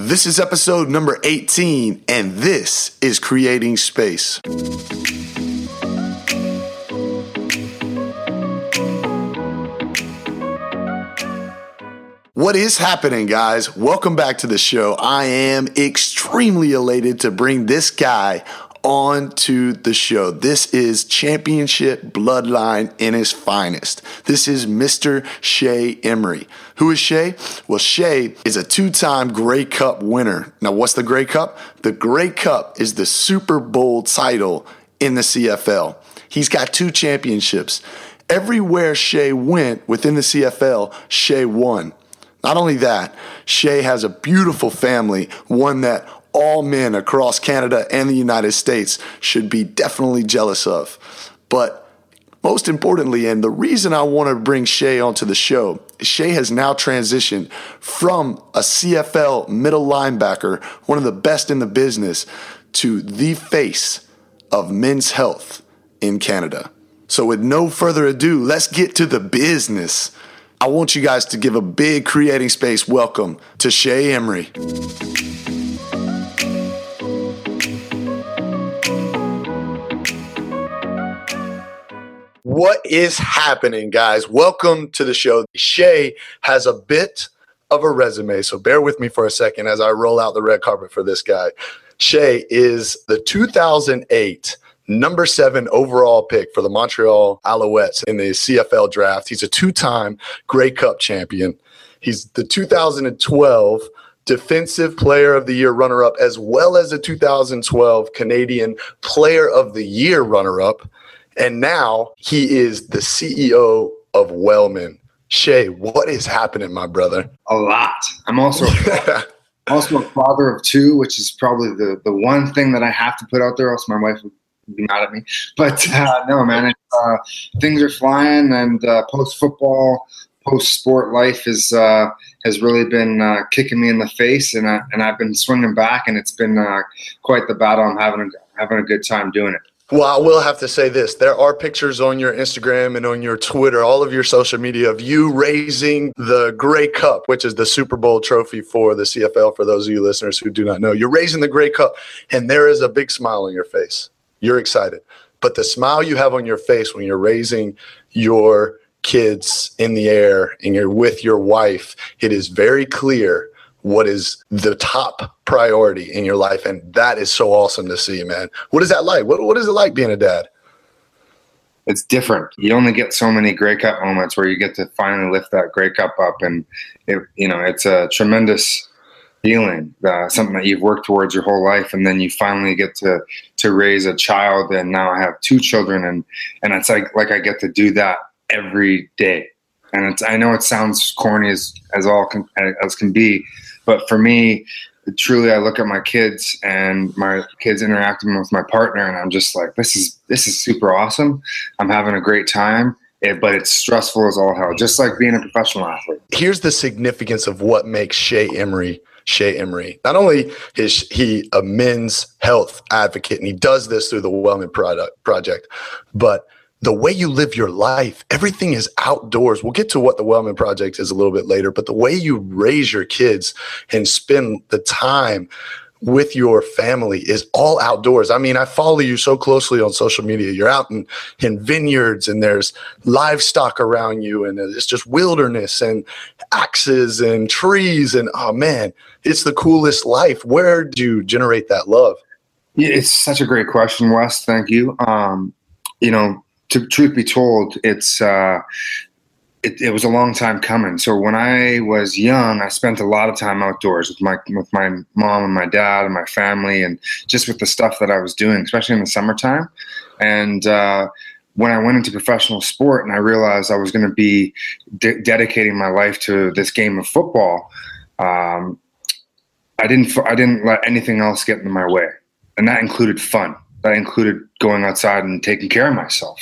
This is episode number 18, and this is Creating Space. What is happening, guys? Welcome back to the show. I am extremely elated to bring this guy on to the show. This is championship bloodline in his finest. This is Mr. Shea Emry. Who is Shea? Well, Shea is a two time Grey Cup winner. Now, what's the Grey Cup? The Grey Cup is the Super Bowl title in the CFL. He's got two championships. Everywhere Shea went within the CFL, Shea won. Not only that, Shea has a beautiful family, one that all men across Canada and the United States should be definitely jealous of. But most importantly, and the reason I want to bring Shea onto the show, Shea has now transitioned from a CFL middle linebacker, one of the best in the business, to the face of men's health in Canada. So, with no further ado, let's get to the business. I want you guys to give a big creating space welcome to Shea Emry. What is happening, guys? Welcome to the show. Shea has a bit of a resume, so bear with me for a second as I roll out the red carpet for this guy. Shea is the 2008 number seven overall pick for the Montreal Alouettes in the CFL draft. He's a two time Grey Cup champion. He's the 2012 Defensive Player of the Year runner up, as well as a 2012 Canadian Player of the Year runner up. And now he is the CEO of Wellmen. Shea, what is happening, my brother? A lot. I'm also also a father of two, which is probably the the one thing that I have to put out there, else my wife would be mad at me. But uh, no, man, uh, things are flying, and uh, post football, post sport life is uh, has really been uh, kicking me in the face, and I, and I've been swinging back, and it's been uh, quite the battle. I'm having a, having a good time doing it. Well, I will have to say this. There are pictures on your Instagram and on your Twitter, all of your social media of you raising the Grey Cup, which is the Super Bowl trophy for the CFL. For those of you listeners who do not know, you're raising the Grey Cup, and there is a big smile on your face. You're excited. But the smile you have on your face when you're raising your kids in the air and you're with your wife, it is very clear what is the top priority in your life. And that is so awesome to see, man. What is that like? What, what is it like being a dad? It's different. You only get so many Grey Cup moments where you get to finally lift that Grey Cup up, and it, you know it's a tremendous feeling, uh, something that you've worked towards your whole life, and then you finally get to to raise a child, and now I have two children, and and it's like like I get to do that every day, and it's I know it sounds corny as as all can, as can be, but for me, truly, I look at my kids and my kids interacting with my partner, and I'm just like, this is this is super awesome. I'm having a great time. It, but it's stressful as all hell, just like being a professional athlete. Here's the significance of what makes Shea Emry Shea Emry. Not only is he a men's health advocate, and he does this through the Wellmen product project, but the way you live your life, everything is outdoors. We'll get to what the Wellmen Project is a little bit later, but the way you raise your kids and spend the time with your family is all outdoors. I mean, I follow you so closely on social media. You're out in, in vineyards and there's livestock around you and it's just wilderness and axes and trees. And oh man, it's the coolest life. Where do you generate that love? It's such a great question, Wes. Thank you. Um, you know, to truth be told, it's uh, it, it, was a long time coming. So when I was young, I spent a lot of time outdoors with my with my mom and my dad and my family, and just with the stuff that I was doing, especially in the summertime. And uh, when I went into professional sport, and I realized I was going to be de- dedicating my life to this game of football, um, I didn't I didn't let anything else get in my way, and that included fun that included going outside and taking care of myself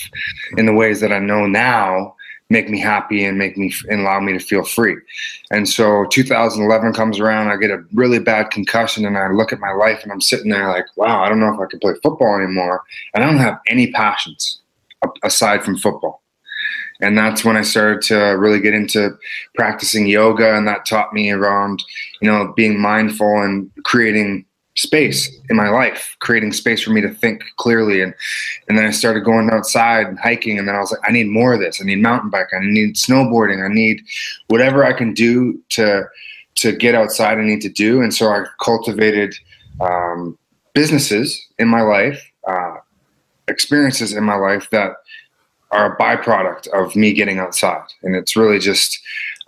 in the ways that I know now make me happy and make me and allow me to feel free. And so 2011 comes around, I get a really bad concussion and I look at my life and I'm sitting there like, wow, I don't know if I can play football anymore. And I don't have any passions aside from football. and that's when I started to really get into practicing yoga, and that taught me around, you know, being mindful and creating space in my life, creating space for me to think clearly. And and then I started going outside and hiking, and then I was like, I need more of this. I need mountain bike. I need snowboarding. I need whatever I can do to to get outside. I need to do. And so I cultivated um, businesses in my life, uh, experiences in my life that are a byproduct of me getting outside. And it's really just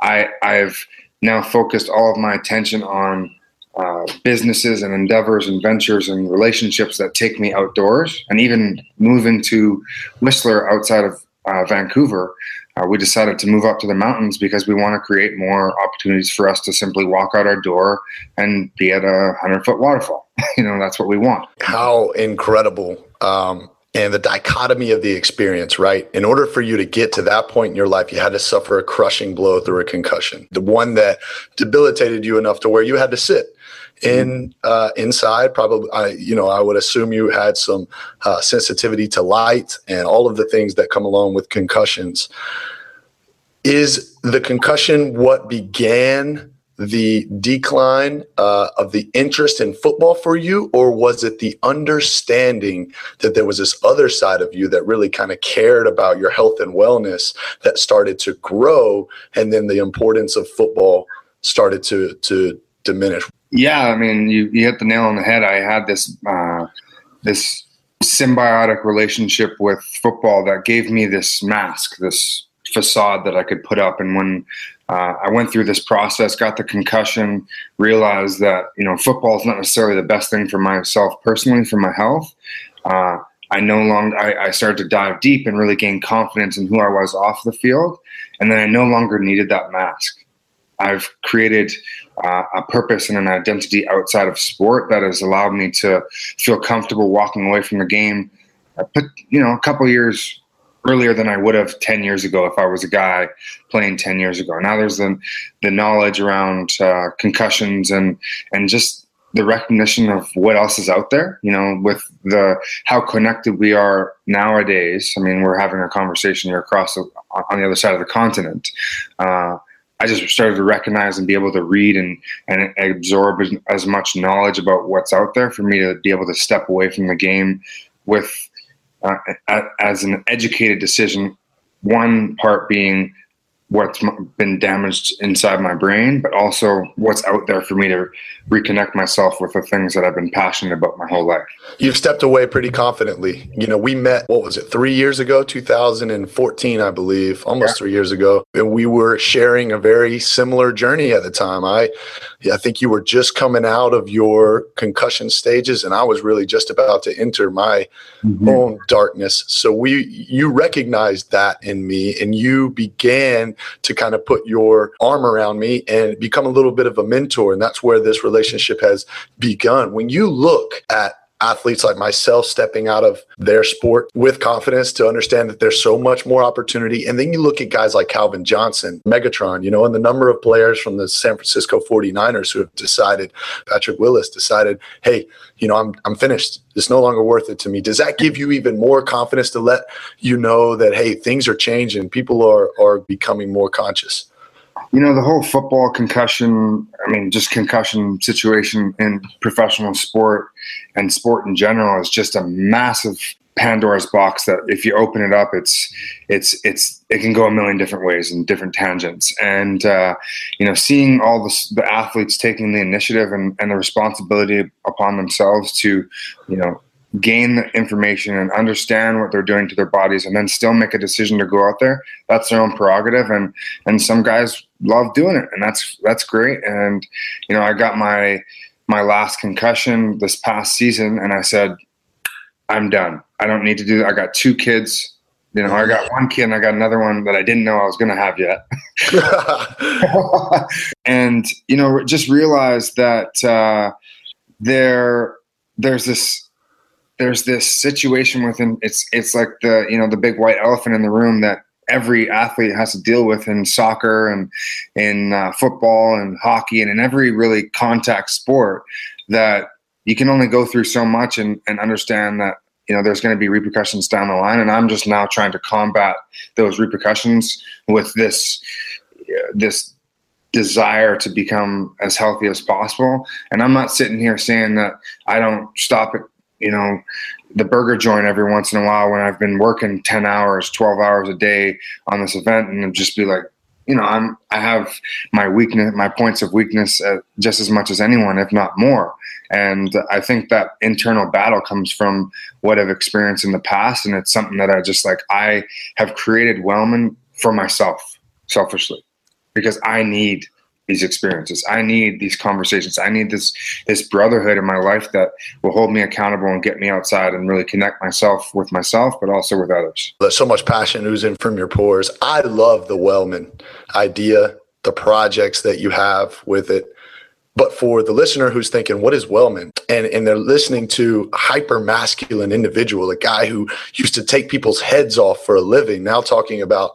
I I've now focused all of my attention on uh, businesses and endeavors and ventures and relationships that take me outdoors. And even moving to Whistler outside of uh, Vancouver, uh, we decided to move up to the mountains because we want to create more opportunities for us to simply walk out our door and be at a 100 foot waterfall. you know, that's what we want. How incredible. Um, and the dichotomy of the experience, right? In order for you to get to that point in your life, you had to suffer a crushing blow through a concussion, the one that debilitated you enough to where you had to sit in uh, inside. Probably, I, you know, I would assume you had some uh, sensitivity to light and all of the things that come along with concussions. Is the concussion what began the decline uh, of the interest in football for you, or was it the understanding that there was this other side of you that really kind of cared about your health and wellness that started to grow, and then the importance of football started to to diminish? Yeah, I mean, you, you hit the nail on the head. I had this uh, this symbiotic relationship with football that gave me this mask, this facade that I could put up. And when uh, I went through this process, got the concussion, realized that you know football is not necessarily the best thing for myself personally, for my health. Uh, I no longer I, I, started to dive deep and really gain confidence in who I was off the field, and then I no longer needed that mask. I've created uh, a purpose and an identity outside of sport that has allowed me to feel comfortable walking away from the game. I put, you know, a couple years earlier than I would have 10 years ago if I was a guy playing 10 years ago. Now there's the, the knowledge around uh, concussions and, and just the recognition of what else is out there, you know, with the how connected we are nowadays. I mean, we're having a conversation here across the, on the other side of the continent. Uh, I just started to recognize and be able to read and, and absorb as, as, much knowledge about what's out there for me to be able to step away from the game with uh, as an educated decision. One part being what's been damaged inside my brain, but also what's out there for me to reconnect myself with the things that I've been passionate about my whole life. You've stepped away pretty confidently. You know, we met, what was it, three years ago, 2014, I believe, almost yeah. three years ago. And we were sharing a very similar journey at the time. I, I think you were just coming out of your concussion stages, and I was really just about to enter my mm-hmm. own darkness. So we, you recognized that in me, and you began to kind of put your arm around me and become a little bit of a mentor. And that's where this relationship has begun. When you look at athletes like myself stepping out of their sport with confidence to understand that there's so much more opportunity. And then you look at guys like Calvin Johnson, Megatron, you know, and the number of players from the San Francisco 49ers who have decided, Patrick Willis decided, hey, you know, I'm, I'm finished. It's no longer worth it to me. Does that give you even more confidence to let you know that, hey, things are changing, people are, are becoming more conscious? you know the whole football concussion i mean just concussion situation in professional sport and sport in general is just a massive pandora's box that if you open it up it's it's it's it can go a million different ways and different tangents. And uh, you know seeing all the, the athletes taking the initiative and, and the responsibility upon themselves to you know gain the information and understand what they're doing to their bodies and then still make a decision to go out there that's their own prerogative. And and some guys love doing it and that's that's great. And you know i got my my last concussion this past season and i said i'm done. I don't need to do that. I got two kids. You know i got one kid and i got another one that i didn't know i was going to have yet. And you know just realize that uh there there's this there's this situation within it's it's like the you know the big white elephant in the room that every athlete has to deal with in soccer and in uh, football and hockey and in every really contact sport that you can only go through so much and, and understand that you know there's going to be repercussions down the line. And i'm just now trying to combat those repercussions with this this desire to become as healthy as possible. And i'm not sitting here saying that i don't stop it you know the burger joint every once in a while when i've been working 10 hours 12 hours a day on this event and just be like you know i'm i have my weakness my points of weakness uh, just as much as anyone if not more and I think that internal battle comes from what I've experienced in the past. And it's something that I just like, I have created Wellmen for myself, selfishly, because I need these experiences. I need these conversations. I need this this brotherhood in my life that will hold me accountable and get me outside and really connect myself with myself, but also with others. There's so much passion oozing from your pores. I love the Wellmen idea, the projects that you have with it. But for the listener who's thinking, what is Wellmen? And, and they're listening to hyper masculine individual, a guy who used to take people's heads off for a living, now talking about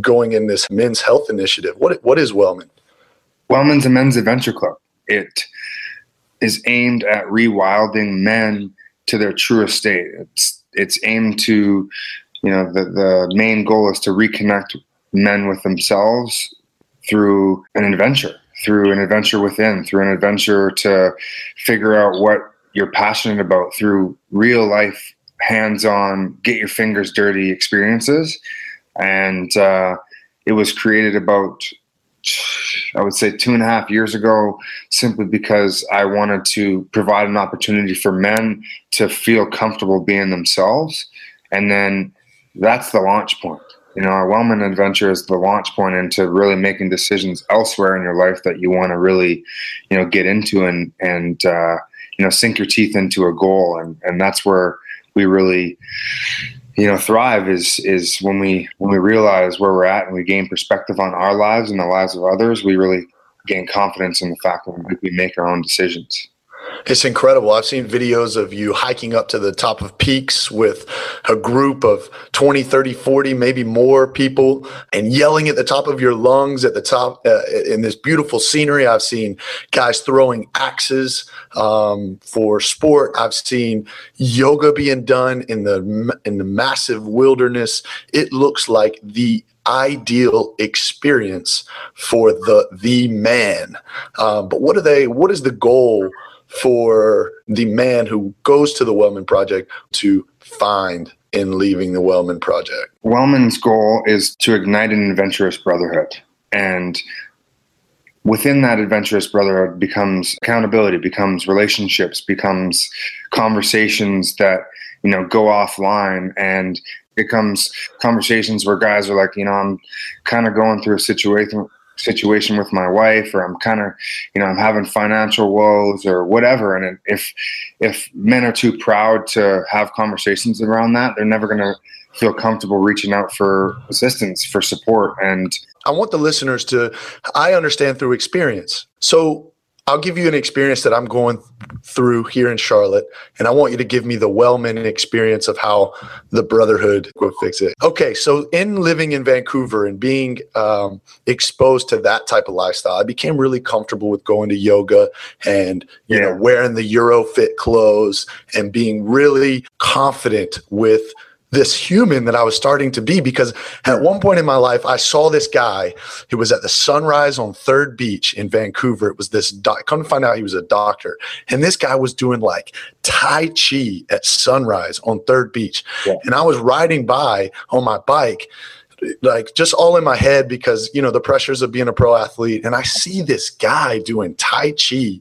going in this men's health initiative. What, what is Wellmen? Wellmen's a men's adventure club. It is aimed at rewilding men to their truest state. It's, it's aimed to, you know, the, the main goal is to reconnect men with themselves through an adventure through an adventure within, through an adventure to figure out what you're passionate about through real life, hands on, get your fingers dirty experiences. And uh, it was created about, I would say, two and a half years ago, simply because I wanted to provide an opportunity for men to feel comfortable being themselves. And then that's the launch point you know, our Wellmen adventure is the launch point into really making decisions elsewhere in your life that you want to really, you know, get into and and uh, you know sink your teeth into a goal, and and that's where we really, you know, thrive is is when we when we realize where we're at and we gain perspective on our lives and the lives of others. We really gain confidence in the fact that we make our own decisions. It's incredible. I've seen videos of you hiking up to the top of peaks with a group of 20, 30, 40, maybe more people and yelling at the top of your lungs at the top uh, in this beautiful scenery. I've seen guys throwing axes um, for sport. I've seen yoga being done in the in the massive wilderness. It looks like the ideal experience for the the man. Um, but what are they? What is the goal? For the man who goes to the Wellmen Project to find in leaving the Wellmen Project? Wellmen's goal is to ignite an adventurous brotherhood. And within that adventurous brotherhood becomes accountability, becomes relationships, becomes conversations that, you know, go offline and becomes conversations where guys are like, you know, I'm kind of going through a situation situation with my wife or i'm kind of you know i'm having financial woes or whatever. And if if men are too proud to have conversations around that they're never going to feel comfortable reaching out for assistance for support. And i want the listeners to i understand through experience. So I'll give you an experience that I'm going through here in Charlotte, and I want you to give me the Wellmen experience of how the Brotherhood will fix it. Okay, so in living in Vancouver and being um, exposed to that type of lifestyle, I became really comfortable with going to yoga and you yeah. know wearing the Eurofit clothes and being really confident with this human that I was starting to be because at one point in my life, I saw this guy who was at the sunrise on Third Beach in Vancouver. It was this, doc- come to find out he was a doctor. And this guy was doing like Tai Chi at sunrise on Third Beach. Yeah. And I was riding by on my bike like just all in my head because you know the pressures of being a pro athlete and i see this guy doing tai chi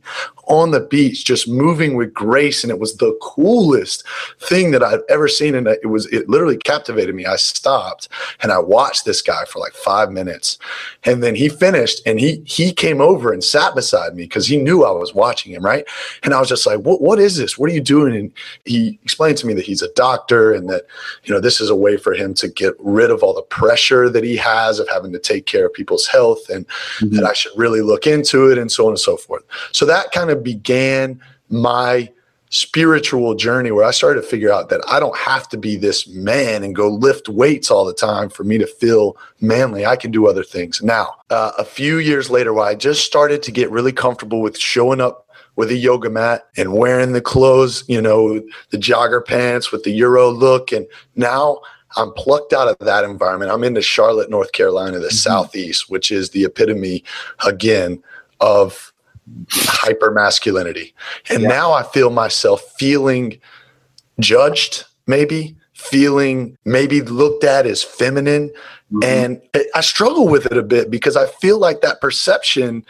on the beach, just moving with grace. And it was the coolest thing that I've ever seen. And it was, it literally captivated me. I stopped and I watched this guy for like five minutes. And then he finished and he, he came over and sat beside me because he knew I was watching him. Right. And I was just like, what, what is this? What are you doing? And he explained to me that he's a doctor and that, you know, this is a way for him to get rid of all the pressure that he has of having to take care of people's health and mm-hmm. that I should really look into it and so on and so forth. So that kind of began my spiritual journey where I started to figure out that I don't have to be this man and go lift weights all the time for me to feel manly. I can do other things. Now, uh, a few years later, while I just started to get really comfortable with showing up with a yoga mat and wearing the clothes, you know, the jogger pants with the Euro look. And now I'm plucked out of that environment. I'm into Charlotte, North Carolina, the mm-hmm. Southeast, which is the epitome, again, of hyper masculinity. And yeah. now I feel myself feeling judged, maybe feeling maybe looked at as feminine. Mm-hmm. And I struggle with it a bit because I feel like that perception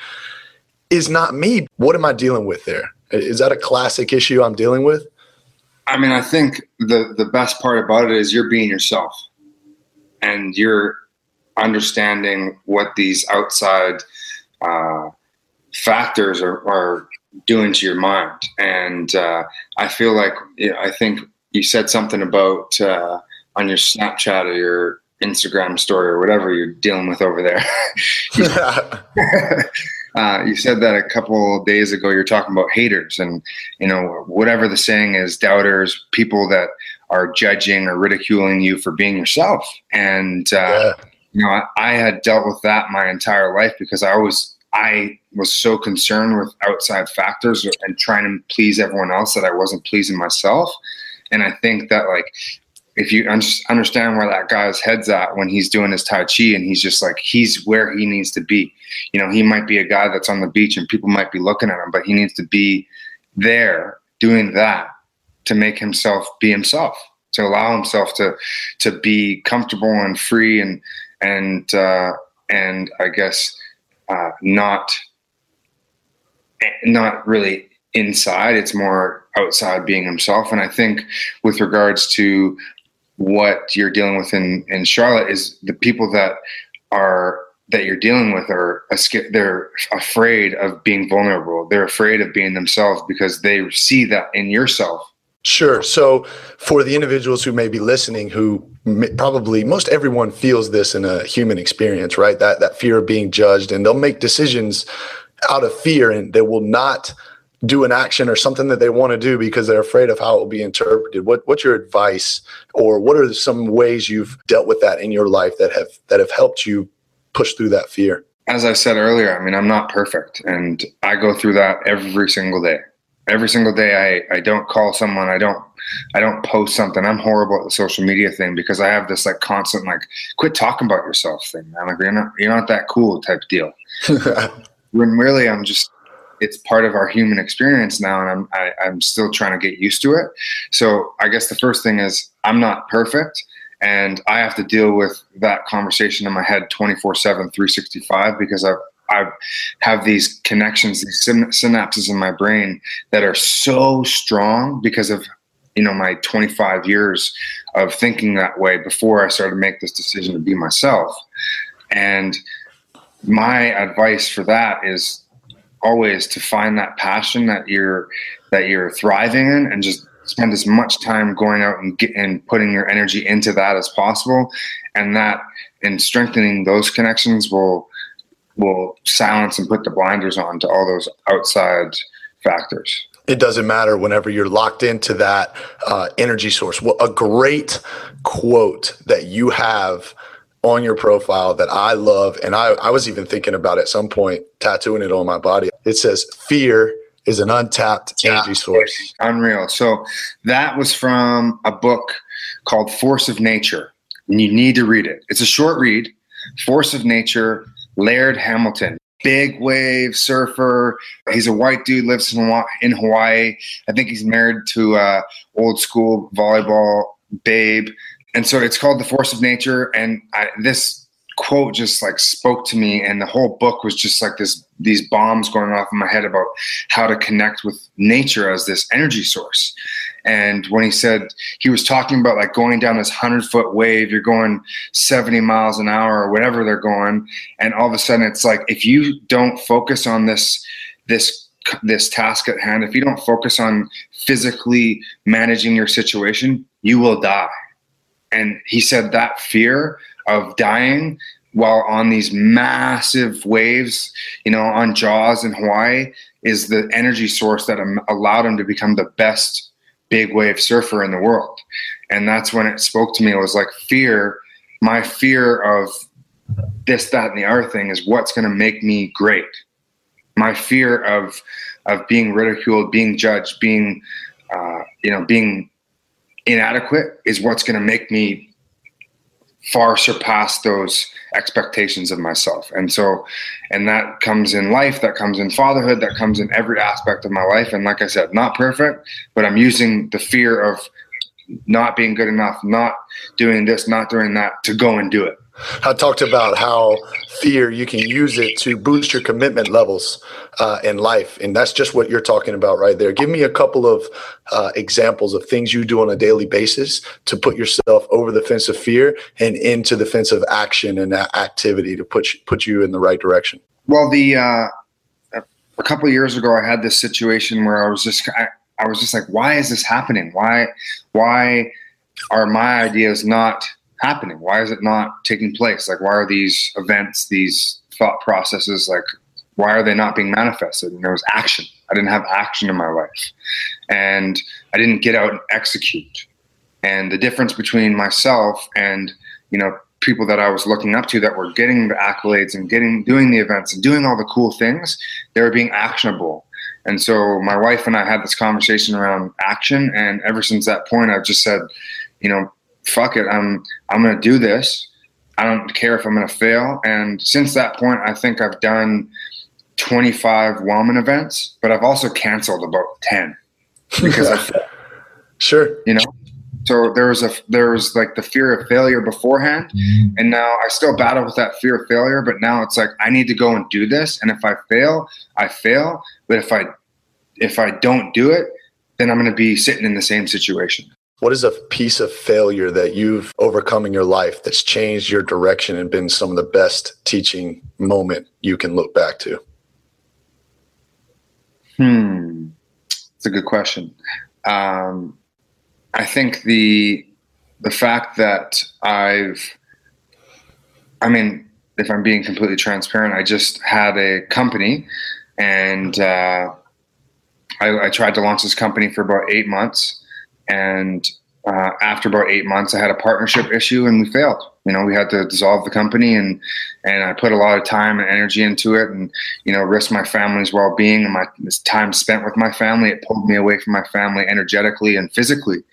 is not me. What am I dealing with there? Is that a classic issue I'm dealing with? I mean, I think the the best part about it is you're being yourself, and you're understanding what these outside uh, factors are, are, doing to your mind. And uh, I feel like you know, I think you said something about uh, on your Snapchat or your Instagram story or whatever you're dealing with over there. Uh, you said that a couple days ago. You're talking about haters, and you know whatever the saying is, doubters, people that are judging or ridiculing you for being yourself. And uh, yeah. you know, I, I had dealt with that my entire life because I always I was so concerned with outside factors and trying to please everyone else that I wasn't pleasing myself. And I think that like if you un- understand where that guy's head's at when he's doing his tai chi and he's just like he's where he needs to be you know he might be a guy that's on the beach and people might be looking at him but he needs to be there doing that to make himself be himself to allow himself to to be comfortable and free and and uh, and I guess uh, not not really inside it's more outside being himself and i think with regards to what you're dealing with in, in Charlotte is the people that are that you're dealing with are they're afraid of being vulnerable. They're afraid of being themselves because they see that in yourself. Sure. So, for the individuals who may be listening, who may, probably most everyone feels this in a human experience, right? That that fear of being judged, and they'll make decisions out of fear, and they will not do an action or something that they want to do because they're afraid of how it will be interpreted what what's your advice or what are some ways you've dealt with that in your life that have that have helped you push through that fear as i said earlier i mean i'm not perfect and i go through that every single day every single day i i don't call someone i don't i don't post something. I'm horrible at the social media thing because i have this like constant like quit talking about yourself thing. Man like you're not you're not that cool type deal. When really i'm just it's part of our human experience now, and I'm I, am i am still trying to get used to it. So I guess the first thing is I'm not perfect, and I have to deal with that conversation in my head 24 7, 365 because I've I have these connections, these synapses in my brain that are so strong because of you know my 25 years of thinking that way before I started to make this decision to be myself. And my advice for that is always to find that passion that you're that you're thriving in and just spend as much time going out and get, and putting your energy into that as possible and that and strengthening those connections will will silence and put the blinders on to all those outside factors it doesn't matter whenever you're locked into that uh, energy source well a great quote that you have on your profile that I love, and I, I was even thinking about at some point tattooing it on my body. It says, Fear is an untapped energy source. Unreal. So that was from a book called Force of Nature, and you need to read it. It's a short read. Force of Nature, Laird Hamilton. Big wave surfer. He's a white dude, lives in Hawaii. I think he's married to a old school volleyball babe and so it's called the force of nature and I, this quote just like spoke to me and the whole book was just like this these bombs going off in my head about how to connect with nature as this energy source and when he said he was talking about like going down this 100 foot wave you're going 70 miles an hour or whatever they're going. And all of a sudden it's like if you don't focus on this this this task at hand if you don't focus on physically managing your situation you will die. And he said that fear of dying while on these massive waves, you know, on Jaws in Hawaii, is the energy source that allowed him to become the best big wave surfer in the world. And that's when it spoke to me. It was like fear, my fear of this, that, and the other thing is what's going to make me great. My fear of of being ridiculed, being judged, being uh, you know being inadequate is what's going to make me far surpass those expectations of myself. And so, and that comes in life, that comes in fatherhood, that comes in every aspect of my life. And like I said, not perfect, but I'm using the fear of not being good enough, not doing this, not doing that to go and do it. I talked about how fear you can use it to boost your commitment levels uh, in life, and that's just what you're talking about right there. Give me a couple of uh, examples of things you do on a daily basis to put yourself over the fence of fear and into the fence of action and activity to put put you in the right direction. Well, the uh, a couple years ago, I had this situation where I was just I, I was just like, why is this happening? Why why are my ideas not happening? Why is it not taking place? Like, why are these events, these thought processes, like, why are they not being manifested? And there was action. I didn't have action in my life. And I didn't get out and execute. And the difference between myself and, you know, people that I was looking up to that were getting the accolades and getting doing the events and doing all the cool things, they were being actionable. And so my wife and I had this conversation around action and ever since that point I've just said, you know, fuck it, I'm I'm gonna do this. I don't care if I'm gonna fail. And since that point, I think I've done 25 Wellmen events, but I've also canceled about 10 because I sure you know. So there was a there was like the fear of failure beforehand, mm-hmm. and now I still battle with that fear of failure. But now it's like I need to go and do this, and if I fail, I fail. But if I if I don't do it, then I'm going to be sitting in the same situation. What is a piece of failure that you've overcome in your life that's changed your direction and been some of the best teaching moment you can look back to? Hmm, it's a good question. Um, I think the the fact that I've, I mean, if I'm being completely transparent, I just had a company, and uh, I, I tried to launch this company for about eight months and uh, after about eight months, I had a partnership issue and we failed. You know, we had to dissolve the company and and I put a lot of time and energy into it, and you know, risk my family's well being and my time spent with my family. It pulled me away from my family energetically and physically,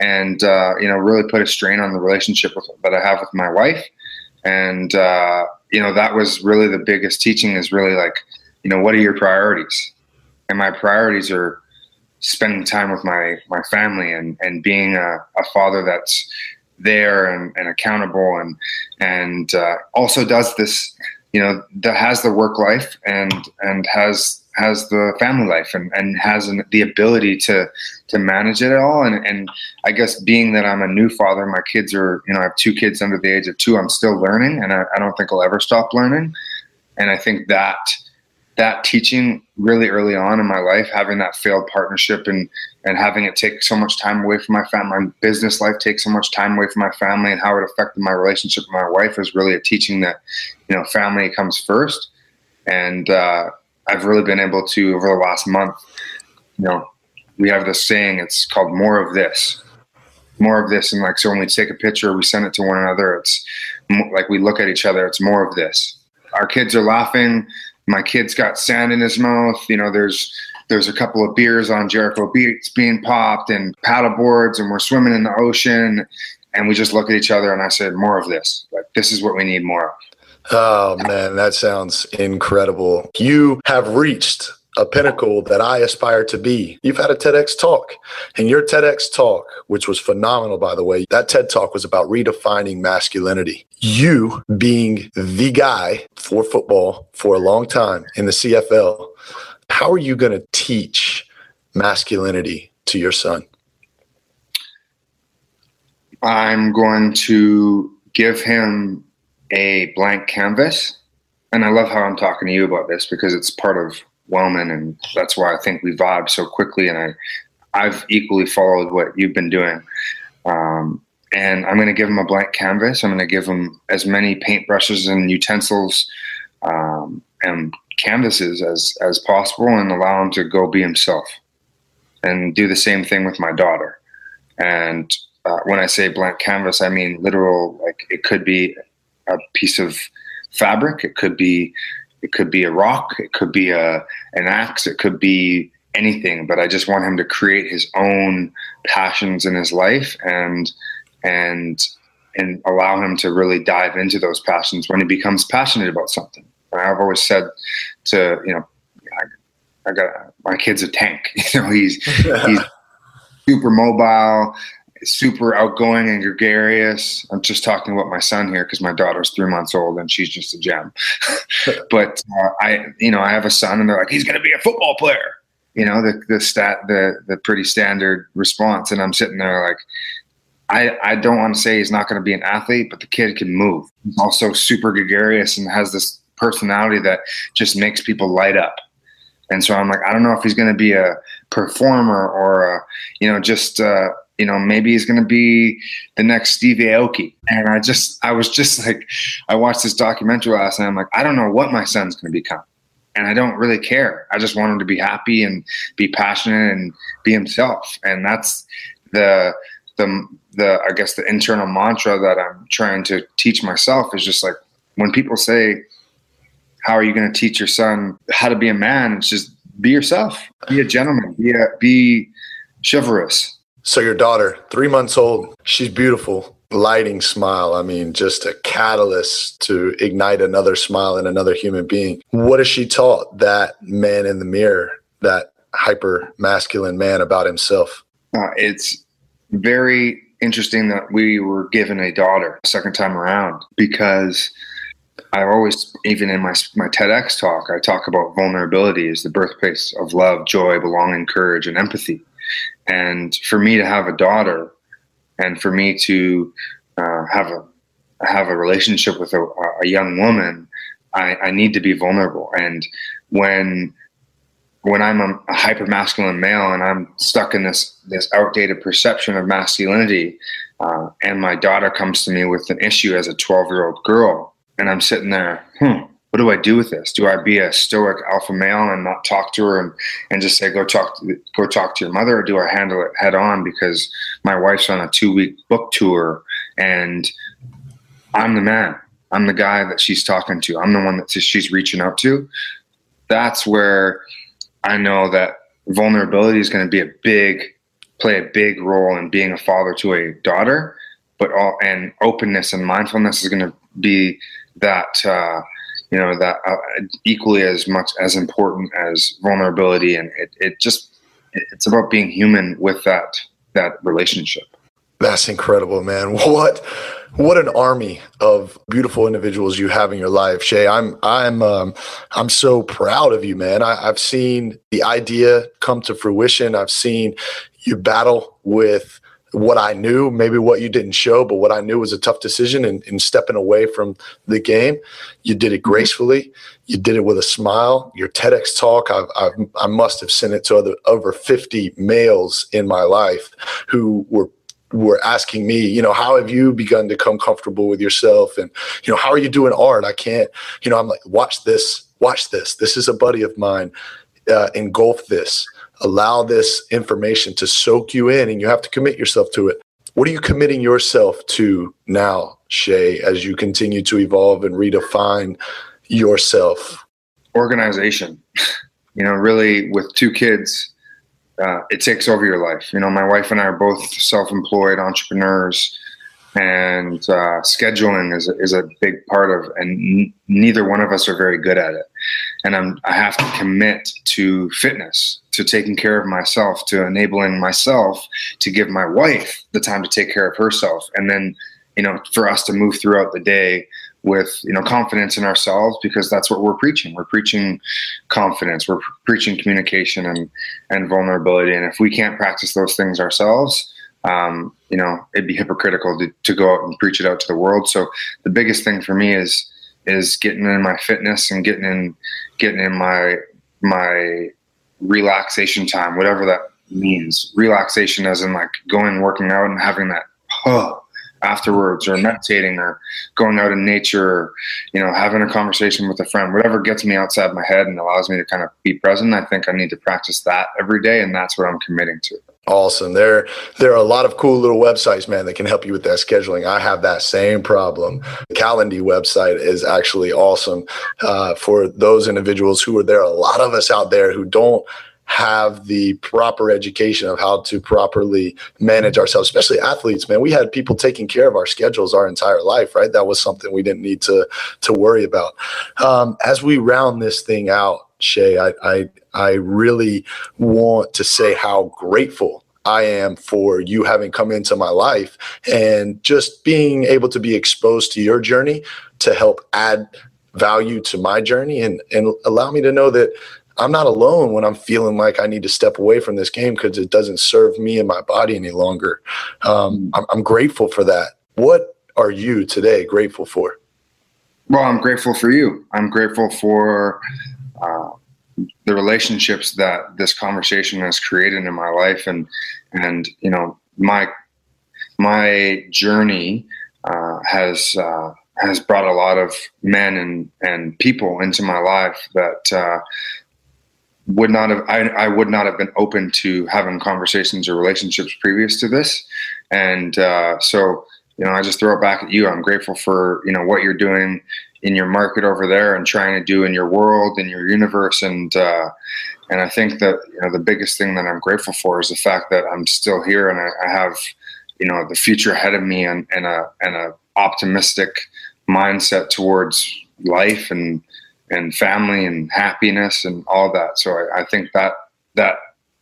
and uh, you know, really put a strain on the relationship with, that I have with my wife. And uh, you know, that was really the biggest teaching. Is really like, you know, what are your priorities? And my priorities are spending time with my my family and and being a, a father that's there and, and accountable and and uh, also does this you know that has the work life and and has has the family life and, and has an, the ability to to manage it all. And and I guess being that I'm a new father my kids are you know I have two kids under the age of two I'm still learning and I, I don't think I'll ever stop learning. And I think that that teaching really early on in my life, having that failed partnership and and having it take so much time away from my family, my business life take so much time away from my family, and how it affected my relationship with my wife is really a teaching that you know family comes first. And uh, I've really been able to over the last month, you know, we have this saying. It's called "more of this." More of this, and like so, when we take a picture, we send it to one another. It's like we look at each other. It's more of this. Our kids are laughing my kid's got sand in his mouth. You know, there's there's a couple of beers on Jericho Beach being popped and paddle boards, and we're swimming in the ocean. And we just look at each other, and I said, "More of this. Like this is what we need more of." Oh man, that sounds incredible. You have reached a pinnacle that I aspire to be. You've had a TEDx talk, and your TEDx talk, which was phenomenal, by the way, that TED talk was about redefining masculinity. You being the guy for football for a long time in the CFL, how are you going to teach masculinity to your son? I'm going to give him a blank canvas. And I love how I'm talking to you about this because it's part of Wellmen, and that's why I think we vibe so quickly. And I, I've equally followed what you've been doing. Um, and I'm going to give him a blank canvas. I'm going to give him as many paintbrushes and utensils um, and canvases as as possible, and allow him to go be himself. And do the same thing with my daughter. And uh, when I say blank canvas, I mean literal. Like it could be a piece of fabric. It could be it could be a rock, it could be a an axe, it could be anything. But I just want him to create his own passions in his life and and and allow him to really dive into those passions when he becomes passionate about something. And I've always said to you know, I, I got my kid's a tank. You know, he's he's super mobile super outgoing and gregarious. I'm just talking about my son here because my daughter's three months old and she's just a gem. but uh, I, you know, I have a son and they're like, he's going to be a football player. You know, the the stat, the the pretty standard response, and I'm sitting there like, I I don't want to say he's not going to be an athlete, but the kid can move. He's also super gregarious and has this personality that just makes people light up. And so I'm like, I don't know if he's going to be a performer or a, you know, just uh, you know, maybe he's going to be the next Steve Aoki. And I just, I was just like, I watched this documentary last night. I'm like, I don't know what my son's going to become. And I don't really care. I just want him to be happy and be passionate and be himself. And that's the, the, the, I guess the internal mantra that I'm trying to teach myself is just like when people say, how are you going to teach your son how to be a man? It's just be yourself, be a gentleman, be a, be chivalrous, so your daughter, three months old, she's beautiful, lighting smile. I mean, just a catalyst to ignite another smile in another human being. What has she taught that man in the mirror, that hyper masculine man about himself? Uh, it's very interesting that we were given a daughter second time around because I always, even in my my TEDx talk, I talk about vulnerability as the birthplace of love, joy, belonging, courage, and empathy. And for me to have a daughter, and for me to uh, have a have a relationship with a, a young woman, I, I, need to be vulnerable. And when when I'm a, a hyper masculine male and I'm stuck in this this outdated perception of masculinity, uh, and my daughter comes to me with an issue as a 12 year old girl, and I'm sitting there, hmm, what do I do with this? Do I be a stoic alpha male and not talk to her and, and just say go talk to, go talk to your mother, or do I handle it head on because my wife's on a two week book tour and I'm the man. I'm the guy that she's talking to. I'm the one that she's reaching out to. That's where I know that vulnerability is going to be a big play a big role in being a father to a daughter, but all and openness and mindfulness is going to be that. Uh, you know that uh, equally as much as important as vulnerability and it, it just it's about being human with that that relationship. That's incredible man. What what an army of beautiful individuals you have in your life Shea. I'm i'm um, i'm so proud of you man. I, i've seen the idea come to fruition. I've seen you battle with what I knew, maybe what you didn't show, but what I knew was a tough decision in, in stepping away from the game. You did it mm-hmm. gracefully. You did it with a smile. Your TEDx talk, I've, I've, i must have sent it to other, over 50 males in my life who were were asking me, you know, how have you begun to come comfortable with yourself? And, you know, how are you doing art? I can't, you know, I'm like, watch this, watch this. This is a buddy of mine. Uh, engulf this allow this information to soak you in and you have to commit yourself to it. What are you committing yourself to now, Shea, as you continue to evolve and redefine yourself? Organization. You know, really, with two kids, uh, it takes over your life. You know, my wife and I are both self employed entrepreneurs and uh, scheduling is, is a big part of and n- neither one of us are very good at it and I'm, i have to commit to fitness to taking care of myself to enabling myself to give my wife the time to take care of herself. And then you know for us to move throughout the day with you know confidence in ourselves because that's what we're preaching. We're preaching confidence. We're preaching communication and and vulnerability. And if we can't practice those things ourselves um, you know, it'd be hypocritical to, to go out and preach it out to the world. So the biggest thing for me is is getting in my fitness and getting in getting in my my relaxation time, whatever that means. Relaxation as in like going working out and having that huh afterwards or meditating or going out in nature or, you know having a conversation with a friend whatever gets me outside my head and allows me to kind of be present i think i need to practice that every day and that's what i'm committing to Awesome. There, there are a lot of cool little websites, man, that can help you with that scheduling. I have that same problem. The Calendly website is actually awesome uh, for those individuals who are there. A lot of us out there who don't have the proper education of how to properly manage ourselves, especially athletes, man. We had people taking care of our schedules our entire life, right? That was something we didn't need to to worry about. Um, as we round this thing out, Shea, I, I I really want to say how grateful I am for you having come into my life and just being able to be exposed to your journey to help add value to my journey and and allow me to know that I'm not alone when I'm feeling like I need to step away from this game because it doesn't serve me and my body any longer. Um, I'm, I'm grateful for that. What are you today grateful for? Well, I'm grateful for you. I'm grateful for uh, the relationships that this conversation has created in my life, and and you know my my journey uh, has uh, has brought a lot of men and and people into my life that uh, would not have I, I would not have been open to having conversations or relationships previous to this, and uh, so you know I just throw it back at you. I'm grateful for you know what you're doing in your market over there and trying to do in your world in your universe and uh, and I think that you know the biggest thing that I'm grateful for is the fact that I'm still here and I, I have you know the future ahead of me and, and a and a optimistic mindset towards life and and family and happiness and all that. So I, I think that that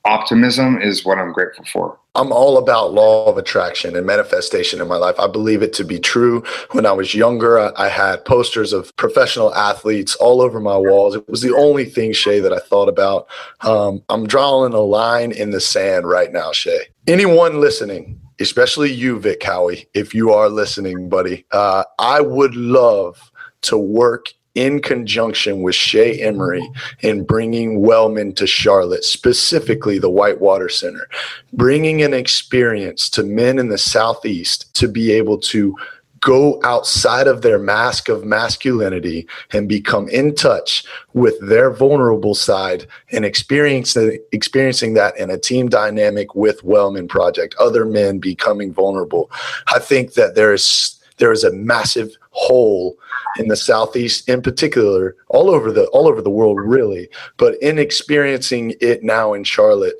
optimism is what I'm grateful for. I'm all about law of attraction and manifestation in my life. I believe it to be true. When I was younger, I had posters of professional athletes all over my walls. It was the only thing, Shea, that I thought about. Um, I'm drawing a line in the sand right now, Shea. Anyone listening, especially you, Vic Howie, if you are listening, buddy, uh, I would love to work in conjunction with Shea Emry in bringing Wellmen to Charlotte, specifically the Whitewater Center, bringing an experience to men in the Southeast to be able to go outside of their mask of masculinity and become in touch with their vulnerable side and experience experiencing that in a team dynamic with Wellmen Project, other men becoming vulnerable. I think that there's there is a massive hole in the southeast in particular all over the all over the world really but in experiencing it now in charlotte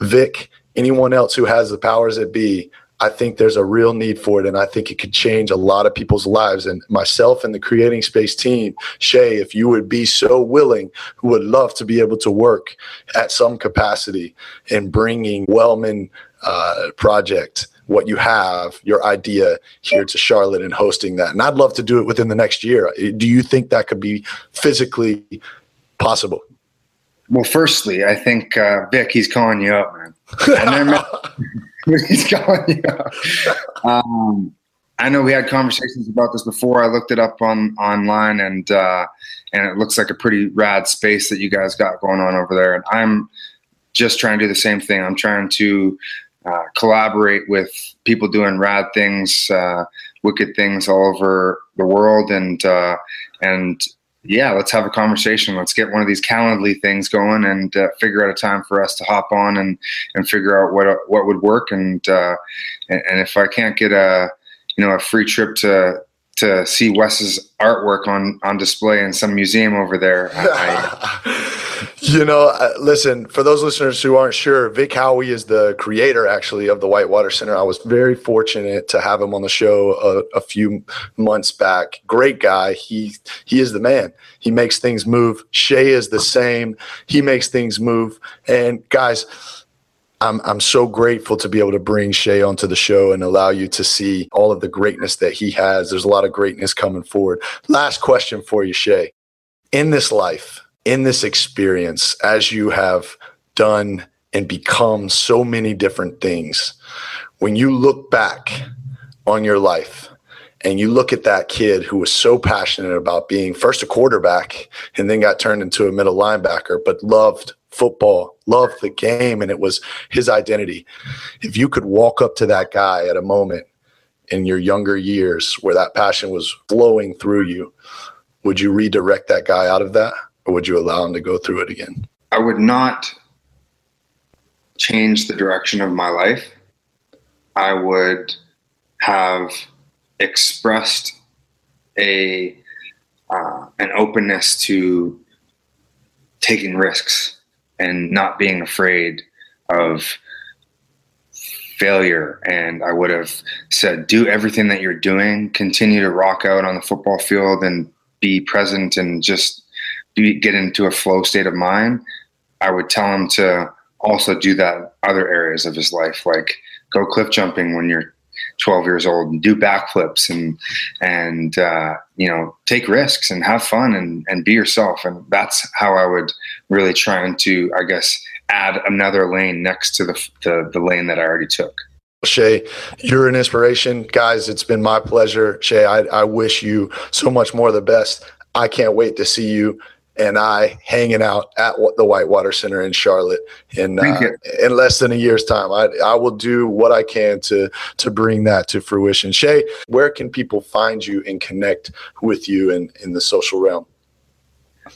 vic anyone else who has the powers that be I think there's a real need for it, and I think it could change a lot of people's lives. And myself and the Creating Space team, Shea, if you would be so willing, who would love to be able to work at some capacity in bringing Wellmen uh, Project what you have, your idea here to Charlotte and hosting that. And I'd love to do it within the next year. Do you think that could be physically possible? Well, firstly, I think uh, Vic, he's calling you up, man. he's calling you up. Um, I know we had conversations about this before. I looked it up on online, and uh, and it looks like a pretty rad space that you guys got going on over there. And I'm just trying to do the same thing. I'm trying to uh, collaborate with people doing rad things, uh, wicked things all over the world, and uh, and yeah, let's have a conversation. Let's get one of these Calendly things going and uh, figure out a time for us to hop on and and figure out what what would work. And uh, and, and if I can't get a you know a free trip to to see Wes's artwork on on display in some museum over there. I, you know, uh, listen, for those listeners who aren't sure, Vic Howie is the creator actually of the Whitewater Center. I was very fortunate to have him on the show a, a few months back. Great guy. He he is the man. He makes things move. Shea is the same. He makes things move. And guys, I'm I'm so grateful to be able to bring Shea onto the show and allow you to see all of the greatness that he has. There's a lot of greatness coming forward. Last question for you, Shea. In this life, in this experience, as you have done and become so many different things, when you look back on your life and you look at that kid who was so passionate about being first a quarterback and then got turned into a middle linebacker, but loved football, loved the game, and it was his identity. If you could walk up to that guy at a moment in your younger years where that passion was flowing through you, would you redirect that guy out of that or would you allow him to go through it again? I would not change the direction of my life, I would have expressed a uh, an openness to taking risks and not being afraid of failure. And I would have said, do everything that you're doing, continue to rock out on the football field and be present and just get into a flow state of mind. I would tell him to also do that other areas of his life, like go cliff jumping when you're 12 years old and do backflips and and uh, you know take risks and have fun and and be yourself and that's how I would really try to I guess add another lane next to the the, the lane that I already took. Shea, you're an inspiration. Guys, it's been my pleasure. Shea, I, I wish you so much more the best. I can't wait to see you and I hanging out at the Whitewater Center in Charlotte in uh, in less than a year's time. I I will do what I can to to bring that to fruition. Shea, where can people find you and connect with you in in the social realm?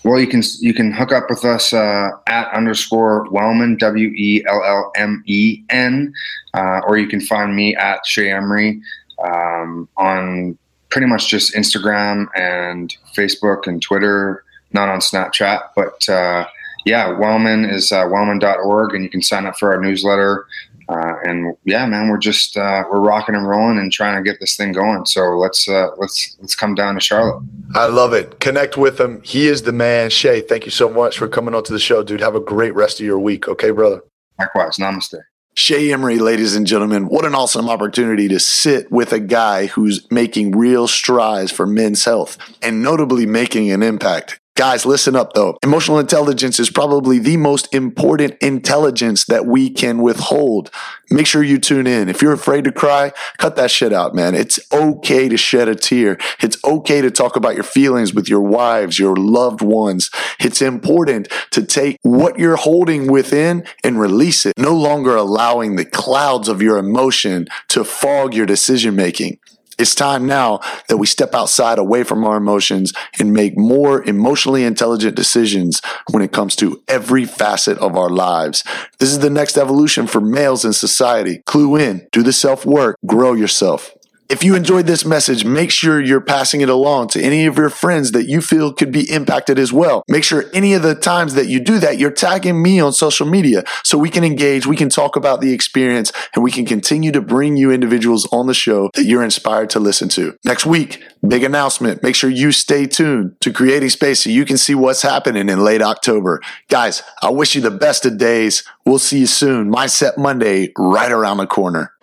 Well, you can you can hook up with us uh, at underscore Wellmen W E L L M E N, uh, or you can find me at Shea Emry um, on pretty much just Instagram and Facebook and Twitter not on Snapchat, but uh, yeah, Wellmen is uh, wellmen.org, and you can sign up for our newsletter. Uh, and yeah, man, we're just uh, we're rocking and rolling and trying to get this thing going. So let's uh, let's let's come down to Charlotte. I love it. Connect with him. He is the man. Shea, thank you so much for coming on to the show, dude. Have a great rest of your week. Okay, brother. Likewise. Namaste. Shea Emry, ladies and gentlemen, what an awesome opportunity to sit with a guy who's making real strides for men's health and notably making an impact. Guys, listen up though. Emotional intelligence is probably the most important intelligence that we can withhold. Make sure you tune in. If you're afraid to cry, cut that shit out, man. It's okay to shed a tear. It's okay to talk about your feelings with your wives, your loved ones. It's important to take what you're holding within and release it, no longer allowing the clouds of your emotion to fog your decision making. It's time now that we step outside away from our emotions and make more emotionally intelligent decisions when it comes to every facet of our lives. This is the next evolution for males in society. Clue in, do the self work, grow yourself. If you enjoyed this message, make sure you're passing it along to any of your friends that you feel could be impacted as well. Make sure any of the times that you do that, you're tagging me on social media so we can engage, we can talk about the experience, and we can continue to bring you individuals on the show that you're inspired to listen to. Next week, big announcement. Make sure you stay tuned to Creating Space so you can see what's happening in late October. Guys, I wish you the best of days. We'll see you soon. Mindset Monday right around the corner.